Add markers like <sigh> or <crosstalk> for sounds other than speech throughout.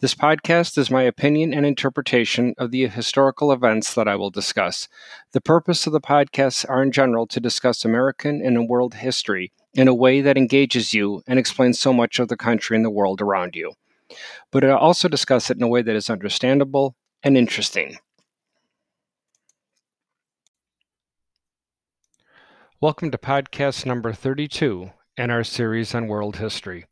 This podcast is my opinion and interpretation of the historical events that I will discuss. The purpose of the podcasts are in general to discuss American and world history in a way that engages you and explains so much of the country and the world around you but I also discuss it in a way that is understandable and interesting. Welcome to podcast number 32 in our series on world history.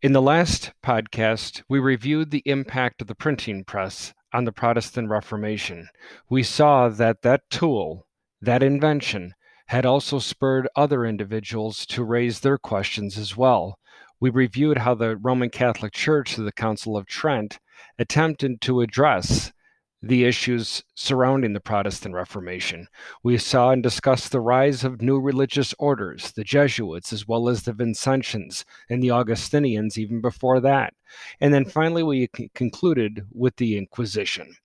In the last podcast, we reviewed the impact of the printing press on the Protestant Reformation. We saw that that tool, that invention, had also spurred other individuals to raise their questions as well we reviewed how the Roman Catholic Church through the Council of Trent attempted to address the issues surrounding the Protestant Reformation. We saw and discussed the rise of new religious orders, the Jesuits, as well as the Vincentians and the Augustinians, even before that. And then finally, we concluded with the Inquisition.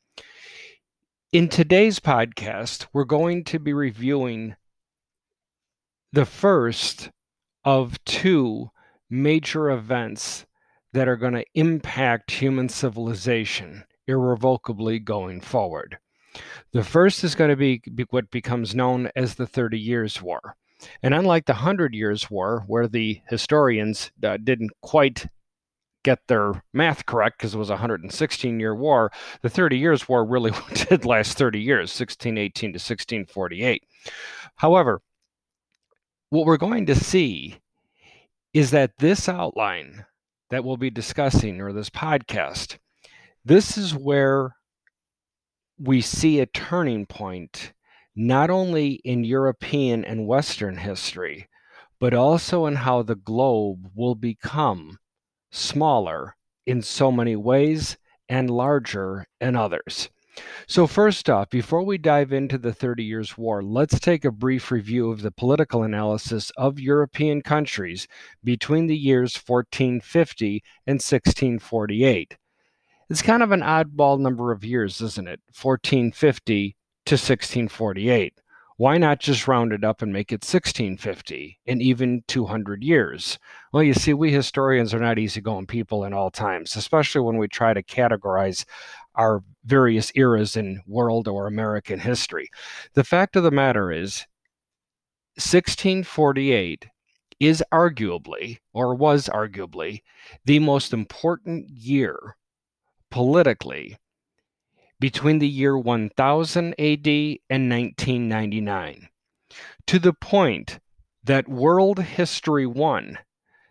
In today's podcast, we're going to be reviewing the first of two major events that are going to impact human civilization irrevocably going forward. The first is going to be what becomes known as the Thirty Years' War. And unlike the Hundred Years' War, where the historians uh, didn't quite get their math correct because it was a 116 year war, the 30 Years' War really <laughs> did last 30 years, 1618 to 1648. However, what we're going to see is that this outline that we'll be discussing or this podcast, this is where we see a turning point, not only in European and Western history, but also in how the globe will become smaller in so many ways and larger in others. So, first off, before we dive into the Thirty Years' War, let's take a brief review of the political analysis of European countries between the years 1450 and 1648. It's kind of an oddball number of years, isn't it? 1450 to 1648. Why not just round it up and make it 1650 and even 200 years? Well, you see, we historians are not easygoing people in all times, especially when we try to categorize our various eras in world or American history. The fact of the matter is, 1648 is arguably, or was arguably, the most important year politically between the year 1000 AD and 1999, to the point that World History 1,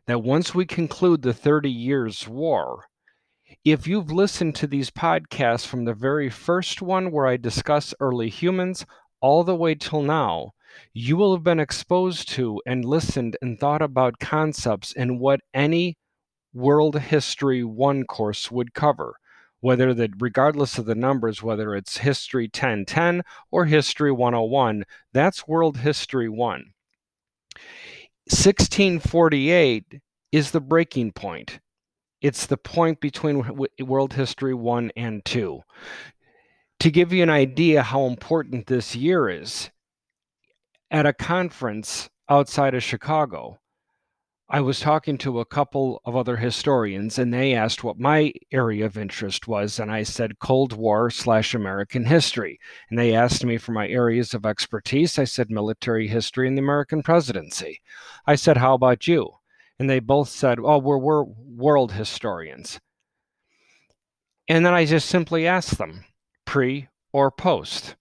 that once we conclude the 30 Years' War, if you've listened to these podcasts from the very first one where I discuss early humans all the way till now, you will have been exposed to and listened and thought about concepts in what any World History 1 course would cover. Whether that, regardless of the numbers, whether it's History 1010 or History 101, that's World History 1. 1648 is the breaking point. It's the point between World History 1 and 2. To give you an idea how important this year is, at a conference outside of Chicago, I was talking to a couple of other historians, and they asked what my area of interest was, and I said Cold War slash American history. And they asked me for my areas of expertise. I said military history and the American presidency. I said, How about you? And they both said, Oh, we're, we're world historians. And then I just simply asked them, pre or post.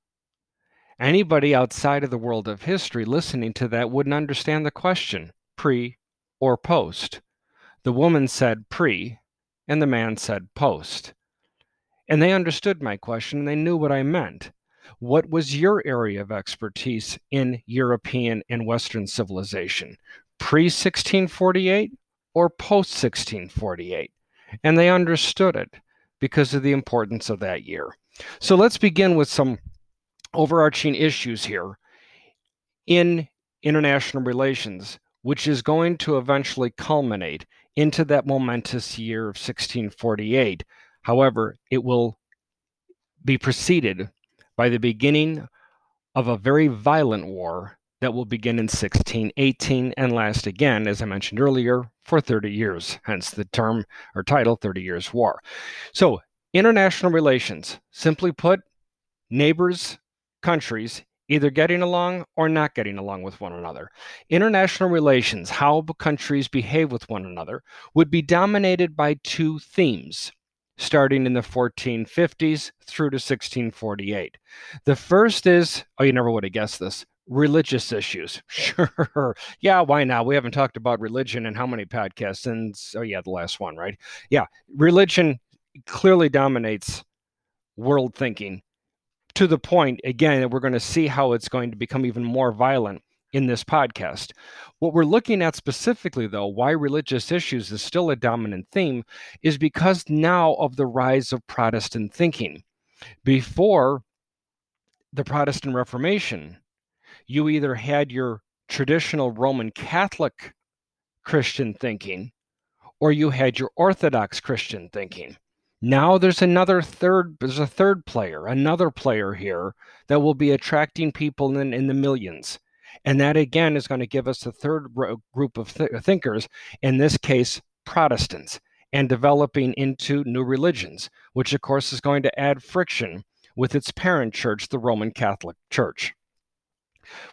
Anybody outside of the world of history listening to that wouldn't understand the question, pre or post. The woman said pre, and the man said post. And they understood my question and they knew what I meant. What was your area of expertise in European and Western civilization? Pre 1648 or post 1648? And they understood it because of the importance of that year. So let's begin with some overarching issues here. In international relations, which is going to eventually culminate into that momentous year of 1648. However, it will be preceded by the beginning of a very violent war that will begin in 1618 and last again, as I mentioned earlier, for 30 years, hence the term or title 30 Years' War. So, international relations, simply put, neighbors, countries either getting along or not getting along with one another. International relations, how countries behave with one another, would be dominated by two themes starting in the 1450s through to 1648. The first is, oh, you never would have guessed this, religious issues. <laughs> Sure. yeah, why not? We haven't talked about religion in how many podcasts? And oh, yeah, the last one, right? Yeah, religion clearly dominates world thinking to the point, again, that we're going to see how it's going to become even more violent in this podcast. What we're looking at specifically, though, why religious issues is still a dominant theme, is because now of the rise of Protestant thinking. Before the Protestant Reformation, you either had your traditional Roman Catholic Christian thinking or you had your Orthodox Christian thinking. Now there's another third, there's a third player, another player here that will be attracting people in, in the millions. And that again is going to give us a third group of th- thinkers, in this case, Protestants, and developing into new religions, which of course is going to add friction with its parent church, the Roman Catholic Church.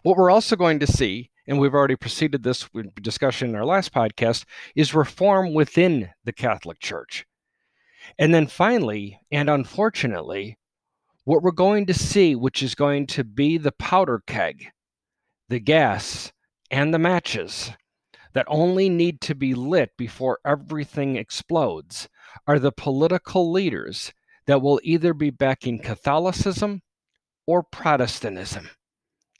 What we're also going to see, and we've already preceded this discussion in our last podcast, is reform within the Catholic Church. And then finally, and unfortunately, what we're going to see, which is going to be the powder keg, the gas, and the matches that only need to be lit before everything explodes, are the political leaders that will either be backing Catholicism or Protestantism.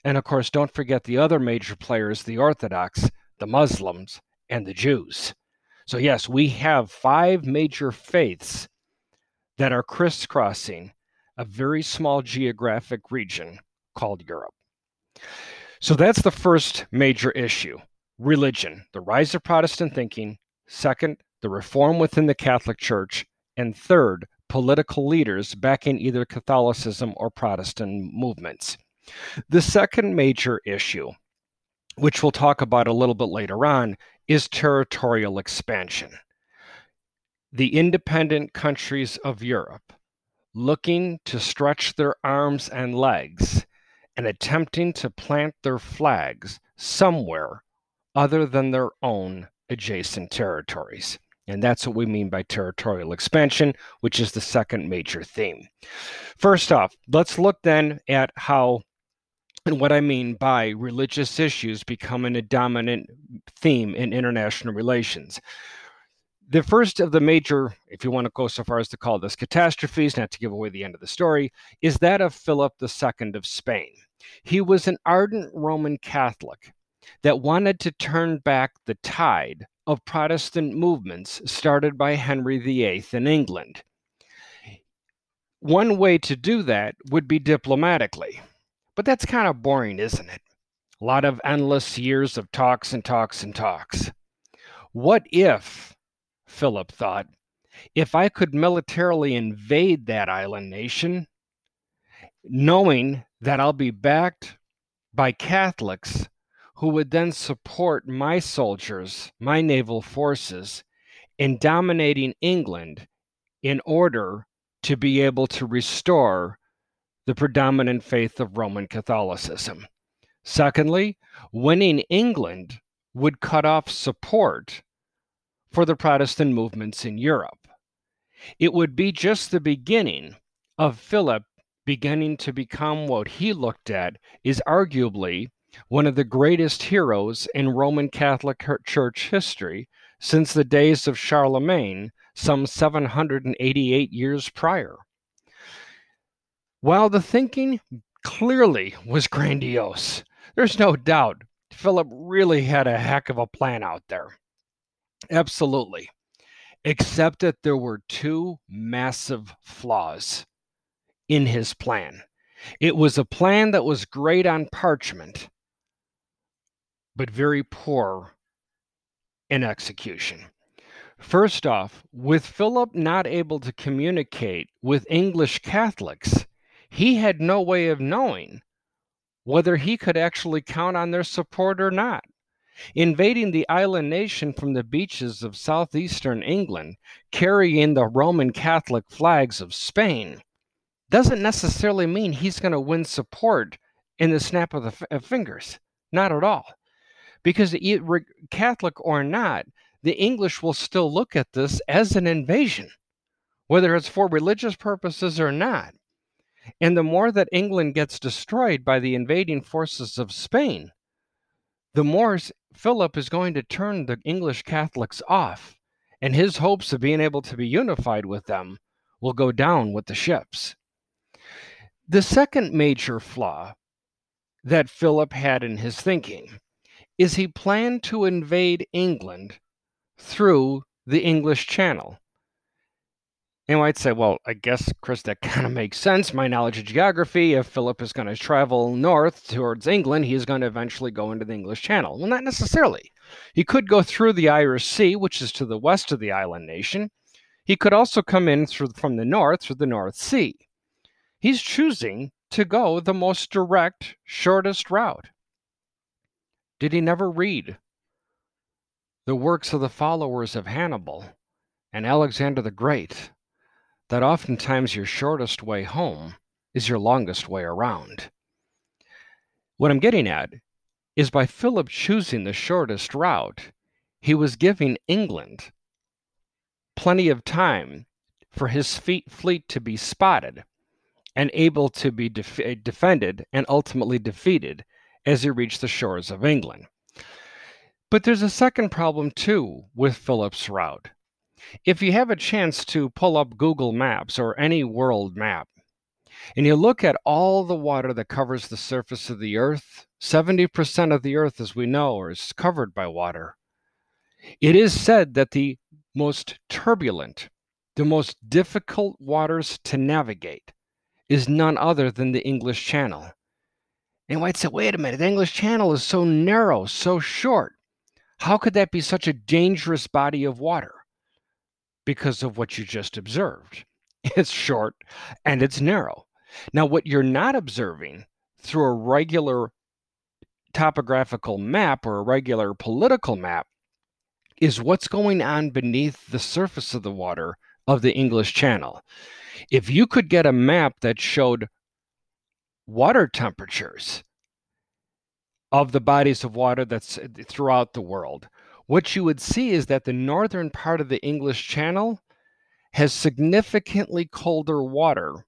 And of course, don't forget the other major players the Orthodox, the Muslims, and the Jews. So, yes, we have five major faiths that are crisscrossing a very small geographic region called Europe. So, that's the first major issue religion, the rise of Protestant thinking. Second, the reform within the Catholic Church. And third, political leaders backing either Catholicism or Protestant movements. The second major issue, which we'll talk about a little bit later on, is territorial expansion. The independent countries of Europe looking to stretch their arms and legs and attempting to plant their flags somewhere other than their own adjacent territories. And that's what we mean by territorial expansion, which is the second major theme. First off, let's look then at how and what I mean by religious issues becoming a dominant theme in international relations. The first of the major, if you want to go so far as to call this catastrophes, not to give away the end of the story, is that of Philip II of Spain. He was an ardent Roman Catholic that wanted to turn back the tide of Protestant movements started by Henry VIII in England. One way to do that would be diplomatically. But that's kind of boring, isn't it? A lot of endless years of talks and talks and talks. What if, Philip thought, if I could militarily invade that island nation, knowing that I'll be backed by Catholics who would then support my soldiers, my naval forces, in dominating England in order to be able to restore the predominant faith of Roman Catholicism. Secondly, winning England would cut off support for the Protestant movements in Europe. It would be just the beginning of Philip beginning to become what he looked at is arguably one of the greatest heroes in Roman Catholic Church history since the days of Charlemagne, some 788 years prior. While the thinking clearly was grandiose, there's no doubt Philip really had a heck of a plan out there. Absolutely. Except that there were two massive flaws in his plan. It was a plan that was great on parchment, but very poor in execution. First off, with Philip not able to communicate with English Catholics, he had no way of knowing whether he could actually count on their support or not. Invading the island nation from the beaches of southeastern England, carrying the Roman Catholic flags of Spain, doesn't necessarily mean he's going to win support in the snap of the f- fingers. Not at all. Because Catholic or not, the English will still look at this as an invasion, whether it's for religious purposes or not. And the more that England gets destroyed by the invading forces of Spain, the more Philip is going to turn the English Catholics off, and his hopes of being able to be unified with them will go down with the ships. The second major flaw that Philip had in his thinking is he planned to invade England through the English Channel. You might say, well, I guess, Chris, that kind of makes sense. My knowledge of geography, if Philip is going to travel north towards England, he is going to eventually go into the English Channel. Well, not necessarily. He could go through the Irish Sea, which is to the west of the island nation. He could also come in through, from the north through the North Sea. He's choosing to go the most direct, shortest route. Did he never read the works of the followers of Hannibal and Alexander the Great? That oftentimes your shortest way home is your longest way around. What I'm getting at is by Philip choosing the shortest route, he was giving England plenty of time for his fleet to be spotted and able to be def- eh, defended and ultimately defeated as he reached the shores of England. But there's a second problem too with Philip's route. If you have a chance to pull up Google Maps or any world map, and you look at all the water that covers the surface of the earth, 70% of the earth, as we know, is covered by water. It is said that the most turbulent, the most difficult waters to navigate is none other than the English Channel. And you might say, wait a minute, the English Channel is so narrow, so short. How could that be such a dangerous body of water? Because of what you just observed. <laughs> It's short and it's narrow. Now, what you're not observing through a regular topographical map or a regular political map is what's going on beneath the surface of the water of the English Channel. If you could get a map that showed water temperatures of the bodies of water that's eh, throughout the world, what you would see is that the northern part of the English Channel has significantly colder water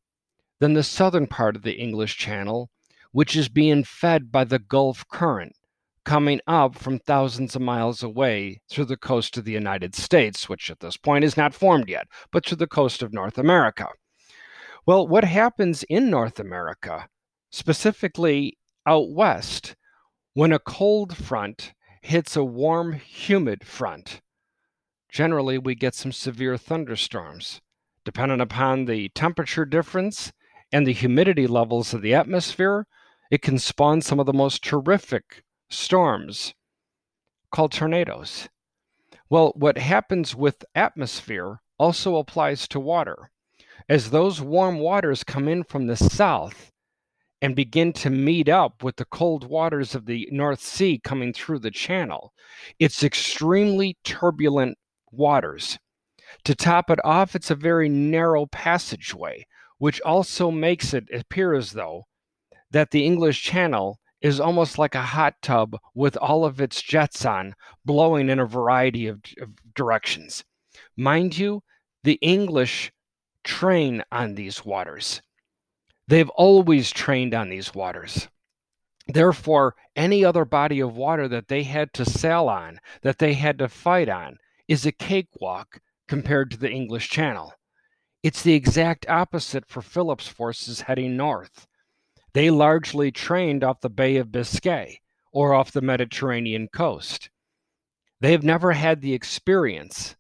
than the southern part of the English Channel, which is being fed by the Gulf Current coming up from thousands of miles away through the coast of the United States, which at this point is not formed yet, but to the coast of North America. Well, what happens in North America, specifically out west, when a cold front hits a warm, humid front. Generally, we get some severe thunderstorms. Depending upon the temperature difference and the humidity levels of the atmosphere, it can spawn some of the most terrific storms called tornadoes. Well, what happens with atmosphere also applies to water. As those warm waters come in from the south, and begin to meet up with the cold waters of the North Sea coming through the channel. It's extremely turbulent waters. To top it off, it's a very narrow passageway, which also makes it appear as though that the English Channel is almost like a hot tub with all of its jets on, blowing in a variety of, of directions. Mind you, the English train on these waters. They've always trained on these waters. Therefore, any other body of water that they had to sail on, that they had to fight on, is a cakewalk compared to the English Channel. It's the exact opposite for Philip's forces heading north. They largely trained off the Bay of Biscay or off the Mediterranean coast. They have never had the experience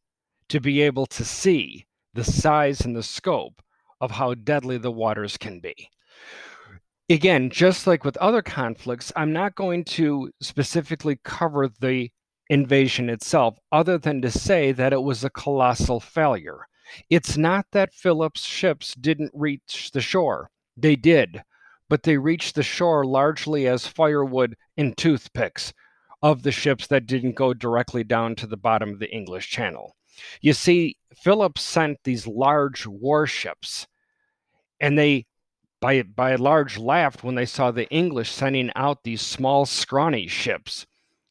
to be able to see the size and the scope of how deadly the waters can be. Again, just like with other conflicts, I'm not going to specifically cover the invasion itself, other than to say that it was a colossal failure. It's not that Philip's ships didn't reach the shore, they did, but they reached the shore largely as firewood and toothpicks of the ships that didn't go directly down to the bottom of the English Channel. You see, Philip sent these large warships, and they by by large laughed when they saw the English sending out these small scrawny ships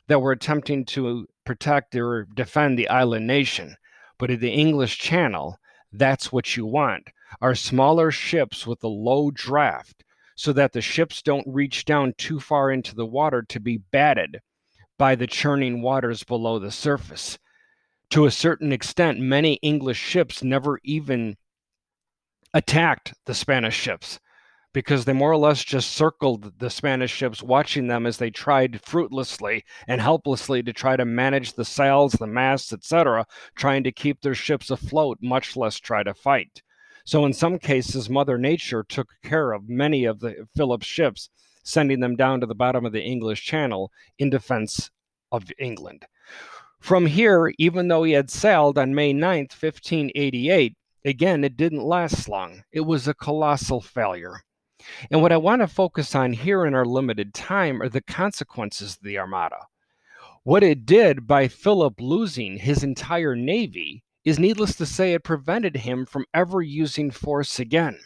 that were attempting to protect or defend the island nation. But in the English Channel, that's what you want are smaller ships with a low draft so that the ships don't reach down too far into the water to be batted by the churning waters below the surface. To a certain extent, many English ships never even attacked the Spanish ships because they more or less just circled the Spanish ships, watching them as they tried fruitlessly and helplessly to try to manage the sails, the masts, etc., trying to keep their ships afloat, much less try to fight. So, in some cases, Mother Nature took care of many of the Philip's ships, sending them down to the bottom of the English Channel in defense of England. From here, even though he had sailed on May 9th, 1588, again, it didn't last long. It was a colossal failure. And what I want to focus on here in our limited time are the consequences of the Armada. What it did by Philip losing his entire navy is needless to say, it prevented him from ever using force again.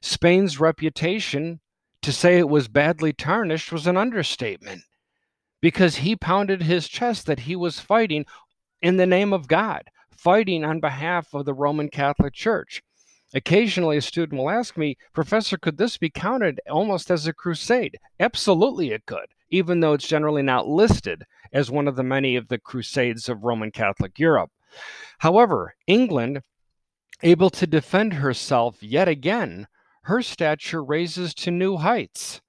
Spain's reputation, to say it was badly tarnished, was an understatement because he pounded his chest that he was fighting in the name of God, fighting on behalf of the Roman Catholic Church. Occasionally, a student will ask me, Professor, could this be counted almost as a crusade? Absolutely, it could, even though it's generally not listed as one of the many of the crusades of Roman Catholic Europe. However, England, able to defend herself yet again, her stature raises to new heights.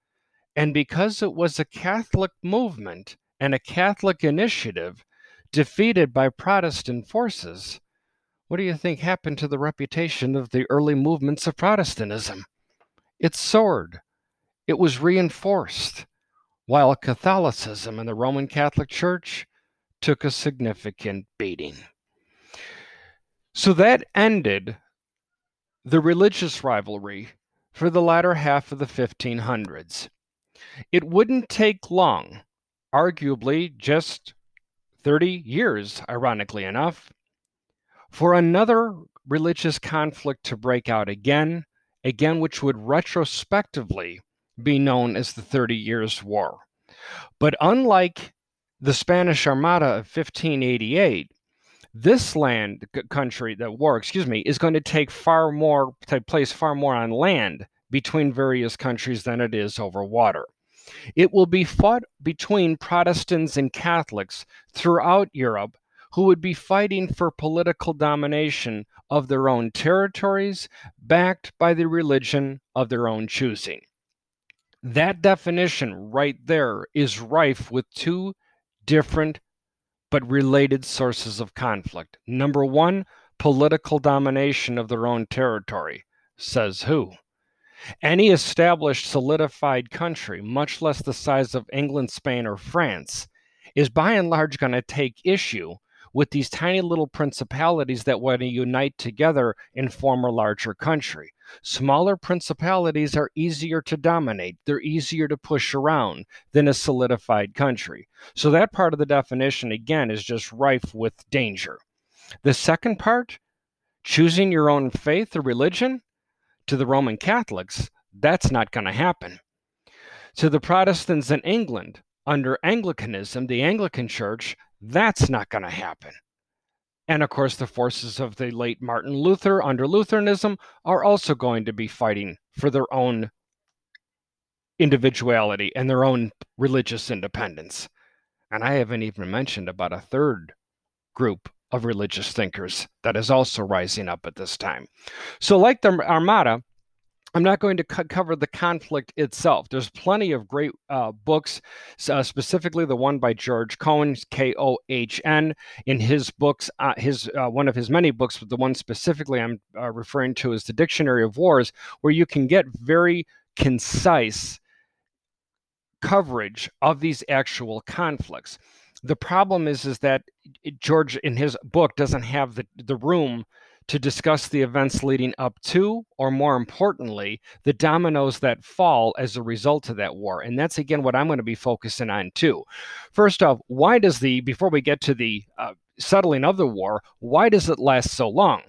And because it was a Catholic movement and a Catholic initiative defeated by Protestant forces, what do you think happened to the reputation of the early movements of Protestantism? It soared. It was reinforced, while Catholicism and the Roman Catholic Church took a significant beating. So that ended the religious rivalry for the latter half of the 1500s. It wouldn't take long, arguably just 30 years, ironically enough, for another religious conflict to break out again, again, which would retrospectively be known as the Thirty Years' War. But unlike the Spanish Armada of 1588, this land country the war excuse me is going to take far more take place far more on land between various countries than it is over water it will be fought between protestants and catholics throughout europe who would be fighting for political domination of their own territories, backed by the religion of their own choosing. That definition right there is rife with two different but related sources of conflict. Number one, political domination of their own territory. Says who? Any established, solidified country, much less the size of England, Spain, or France, is by and large going to take issue with these tiny little principalities that want to unite together and form a larger country. Smaller principalities are easier to dominate, they're easier to push around than a solidified country. So, that part of the definition, again, is just rife with danger. The second part, choosing your own faith or religion, to the Roman Catholics, that's not going to happen. To the Protestants in England, under Anglicanism, the Anglican Church, that's not going to happen. And of course, the forces of the late Martin Luther under Lutheranism are also going to be fighting for their own individuality and their own religious independence. And I haven't even mentioned about a third group of religious thinkers that is also rising up at this time. So, like the Armada, I'm not going to co- cover the conflict itself. There's plenty of great uh, books, uh, specifically the one by George Kohn, K O H N, in his books, uh, his uh, one of his many books, but the one specifically I'm uh, referring to is the Dictionary of Wars, where you can get very concise coverage of these actual conflicts. The problem is is that George in his book doesn't have the, the room to discuss the events leading up to, or more importantly, the dominoes that fall as a result of that war. And that's again what I'm going to be focusing on too. First off, why does the, before we get to the uh, settling of the war, why does it last so long?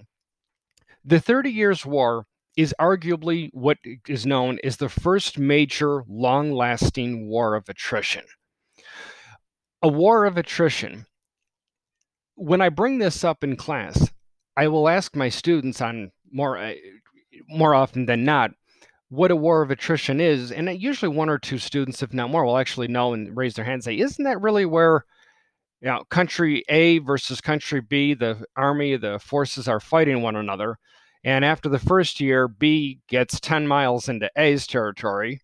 The Thirty Years' War is arguably what is known as the first major long lasting war of attrition. A war of attrition. When I bring this up in class, I will ask my students on more uh, more often than not what a war of attrition is, and usually one or two students, if not more, will actually know and raise their hand and say, "Isn't that really where?" You know, country A versus country B, the army, the forces are fighting one another. And after the first year, B gets 10 miles into A's territory.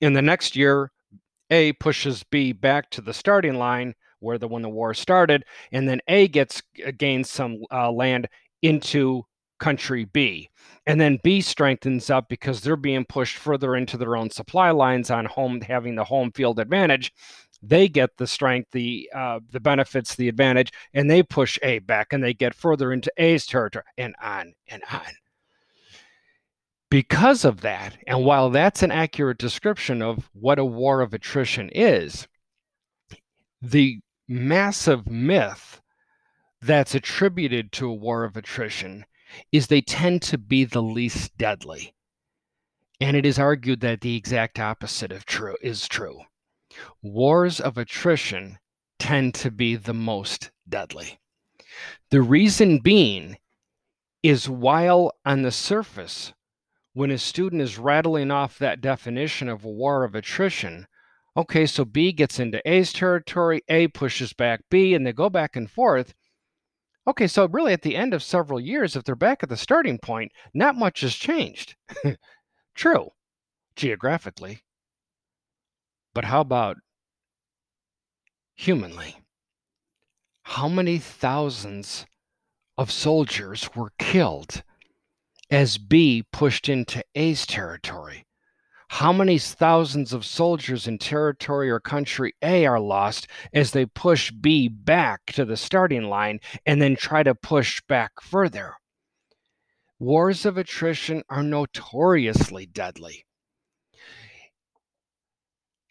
In the next year, A pushes B back to the starting line where the when the war started, and then A gets uh, gains some uh, land into country B. And then B strengthens up because they're being pushed further into their own supply lines on home having the home field advantage. They get the strength, the uh, the benefits, the advantage, and they push A back and they get further into A's territory and on and on. Because of that, and while that's an accurate description of what a war of attrition is, the massive myth that's attributed to a war of attrition is they tend to be the least deadly. And it is argued that the exact opposite of true is true. Wars of attrition tend to be the most deadly. The reason being is while on the surface, when a student is rattling off that definition of a war of attrition, Okay, so B gets into A's territory, A pushes back B, and they go back and forth. Okay, so really at the end of several years, if they're back at the starting point, not much has changed. <laughs> True, geographically. But how about humanly? How many thousands of soldiers were killed as B pushed into A's territory? how many thousands of soldiers in territory or country A are lost as they push B back to the starting line and then try to push back further. Wars of attrition are notoriously deadly.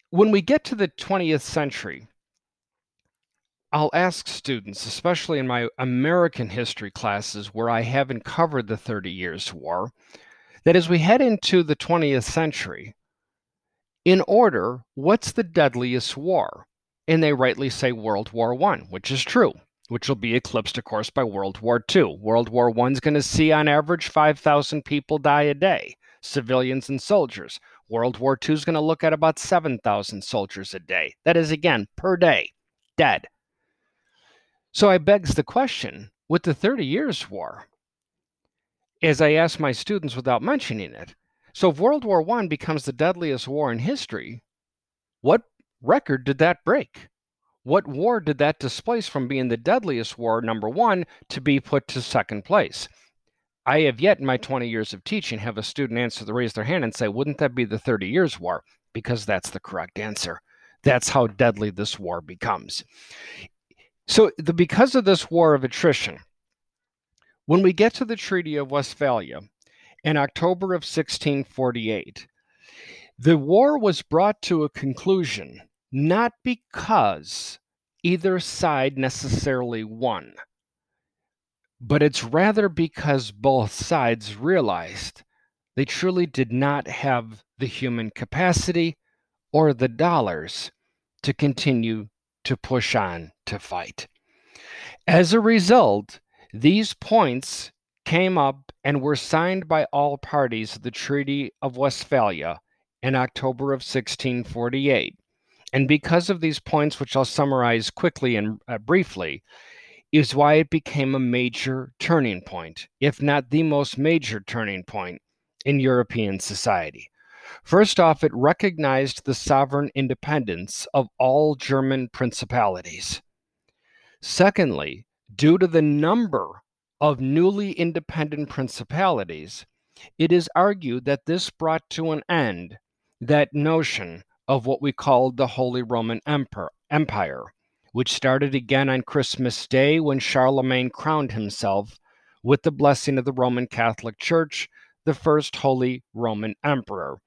When we get to the 20th century, I'll ask students, especially in my American history classes where I haven't covered the 30 Years' War, that as we head into the 20th century, in order, what's the deadliest war? And they rightly say World War I, which is true, which will be eclipsed, of course, by World War II. World War is going to see on average 5,000 people die a day, civilians and soldiers. World War II is going to look at about 7,000 soldiers a day. That is, again, per day, dead. So I begs the question with the 30 Years' War, as I ask my students without mentioning it. So if World War I becomes the deadliest war in history, what record did that break? What war did that displace from being the deadliest war, number one, to be put to second place? I have yet in my 20 years of teaching have a student answer the raise their hand and say, wouldn't that be the 30 years war? Because that's the correct answer. That's how deadly this war becomes. So the because of this war of attrition, when we get to the Treaty of Westphalia in October of 1648, the war was brought to a conclusion not because either side necessarily won, but it's rather because both sides realized they truly did not have the human capacity or the dollars to continue to push on to fight. As a result, these points came up and were signed by all parties of the Treaty of Westphalia in October of 1648. And because of these points, which I'll summarize quickly and uh, briefly, is why it became a major turning point, if not the most major turning point in European society. First off, it recognized the sovereign independence of all German principalities. Secondly, due to the number of newly independent principalities, it is argued that this brought to an end that notion of what we called the Holy Roman Empire, which started again on Christmas Day when Charlemagne crowned himself with the blessing of the Roman Catholic Church, the first Holy Roman Emperor.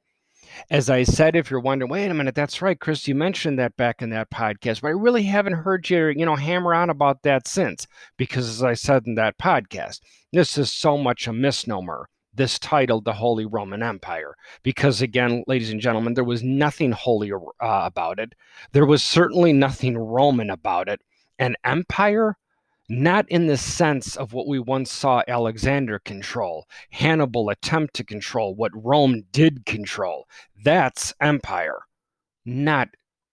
As I said, if you're wondering, wait a minute, that's right, Chris, you mentioned that back in that podcast, but I really haven't heard you, you know, hammer on about that since, because as I said in that podcast, this is so much a misnomer this title, the Holy Roman Empire. Because again, ladies and gentlemen, there was nothing holy uh, about it. There was certainly nothing Roman about it. An empire, not in the sense of what we once saw Alexander control, Hannibal attempt to control, what Rome did control. That's empire, not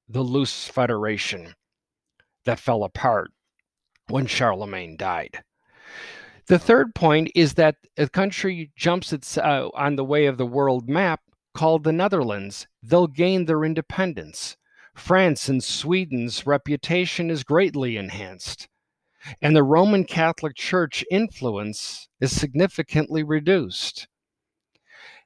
the loose federation that fell apart when Charlemagne died. The third point is that a country jumps its, uh, on the way of the world map called the Netherlands. They'll gain their independence. France and Sweden's reputation is greatly enhanced, and the Roman Catholic Church influence is significantly reduced.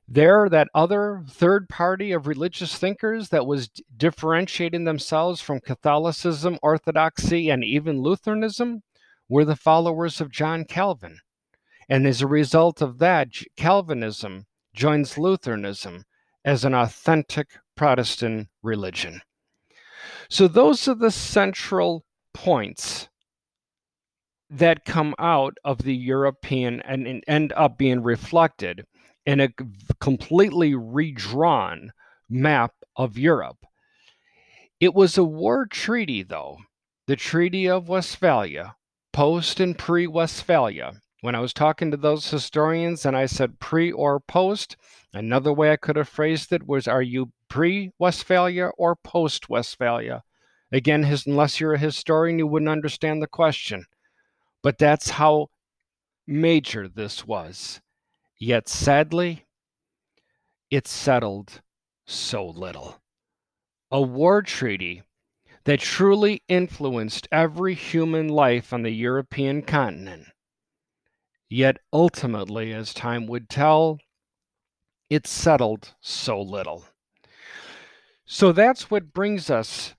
There, that other third party of religious thinkers that was differentiating themselves from Catholicism, Orthodoxy, and even Lutheranism were the followers of John Calvin. And as a result of that, Calvinism joins Lutheranism as an authentic Protestant religion. So, those are the central points that come out of the European and end up being reflected in a completely redrawn map of Europe. It was a war treaty, though, the Treaty of Westphalia, post and pre Westphalia. When I was talking to those historians and I said pre or post, another way I could have phrased it was are you pre Westphalia or post Westphalia? Again, his, unless you're a historian, you wouldn't understand the question. But that's how major this was. Yet sadly, it settled so little. A war treaty that truly influenced every human life on the European continent. Yet ultimately, as time would tell, it settled so little. So that's what brings us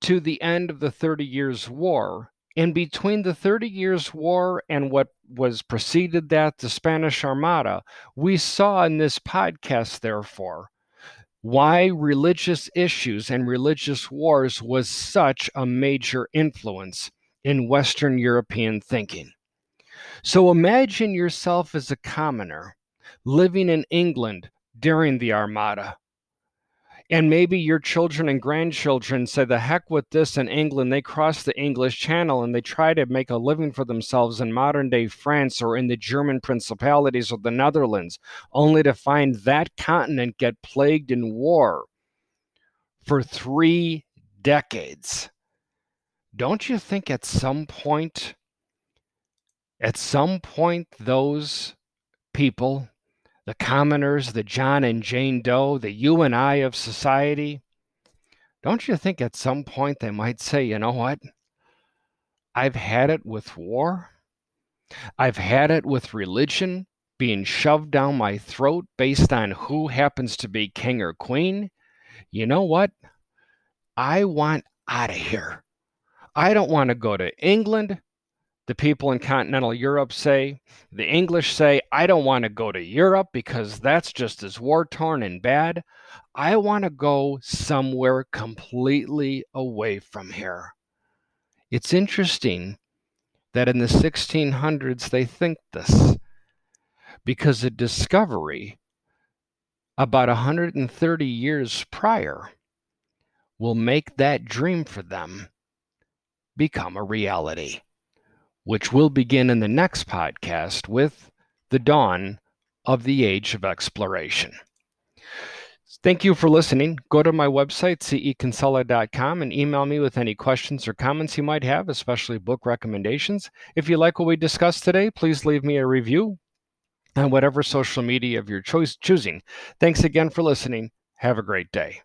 to the end of the Thirty Years' War. And between the Thirty Years' War and what was preceded that, the Spanish Armada, we saw in this podcast, therefore, why religious issues and religious wars was such a major influence in Western European thinking. So imagine yourself as a commoner living in England during the Armada and maybe your children and grandchildren say the heck with this in England. They cross the English Channel and they try to make a living for themselves in modern day France or in the German principalities or the Netherlands, only to find that continent get plagued in war for three decades. Don't you think at some point, at some point, those people the commoners, the John and Jane Doe, the you and I of society, don't you think at some point they might say, you know what? I've had it with war. I've had it with religion being shoved down my throat based on who happens to be king or queen. You know what? I want out of here. I don't want to go to England the people in continental Europe say. The English say, I don't want to go to Europe because that's just as war torn and bad. I want to go somewhere completely away from here. It's interesting that in the 1600s they think this because a discovery about 130 years prior will make that dream for them become a reality which will begin in the next podcast with the dawn of the age of exploration. Thank you for listening. Go to my website, cekinsella.com, and email me with any questions or comments you might have, especially book recommendations. If you like what we discussed today, please leave me a review on whatever social media of your choice choosing. Thanks again for listening. Have a great day.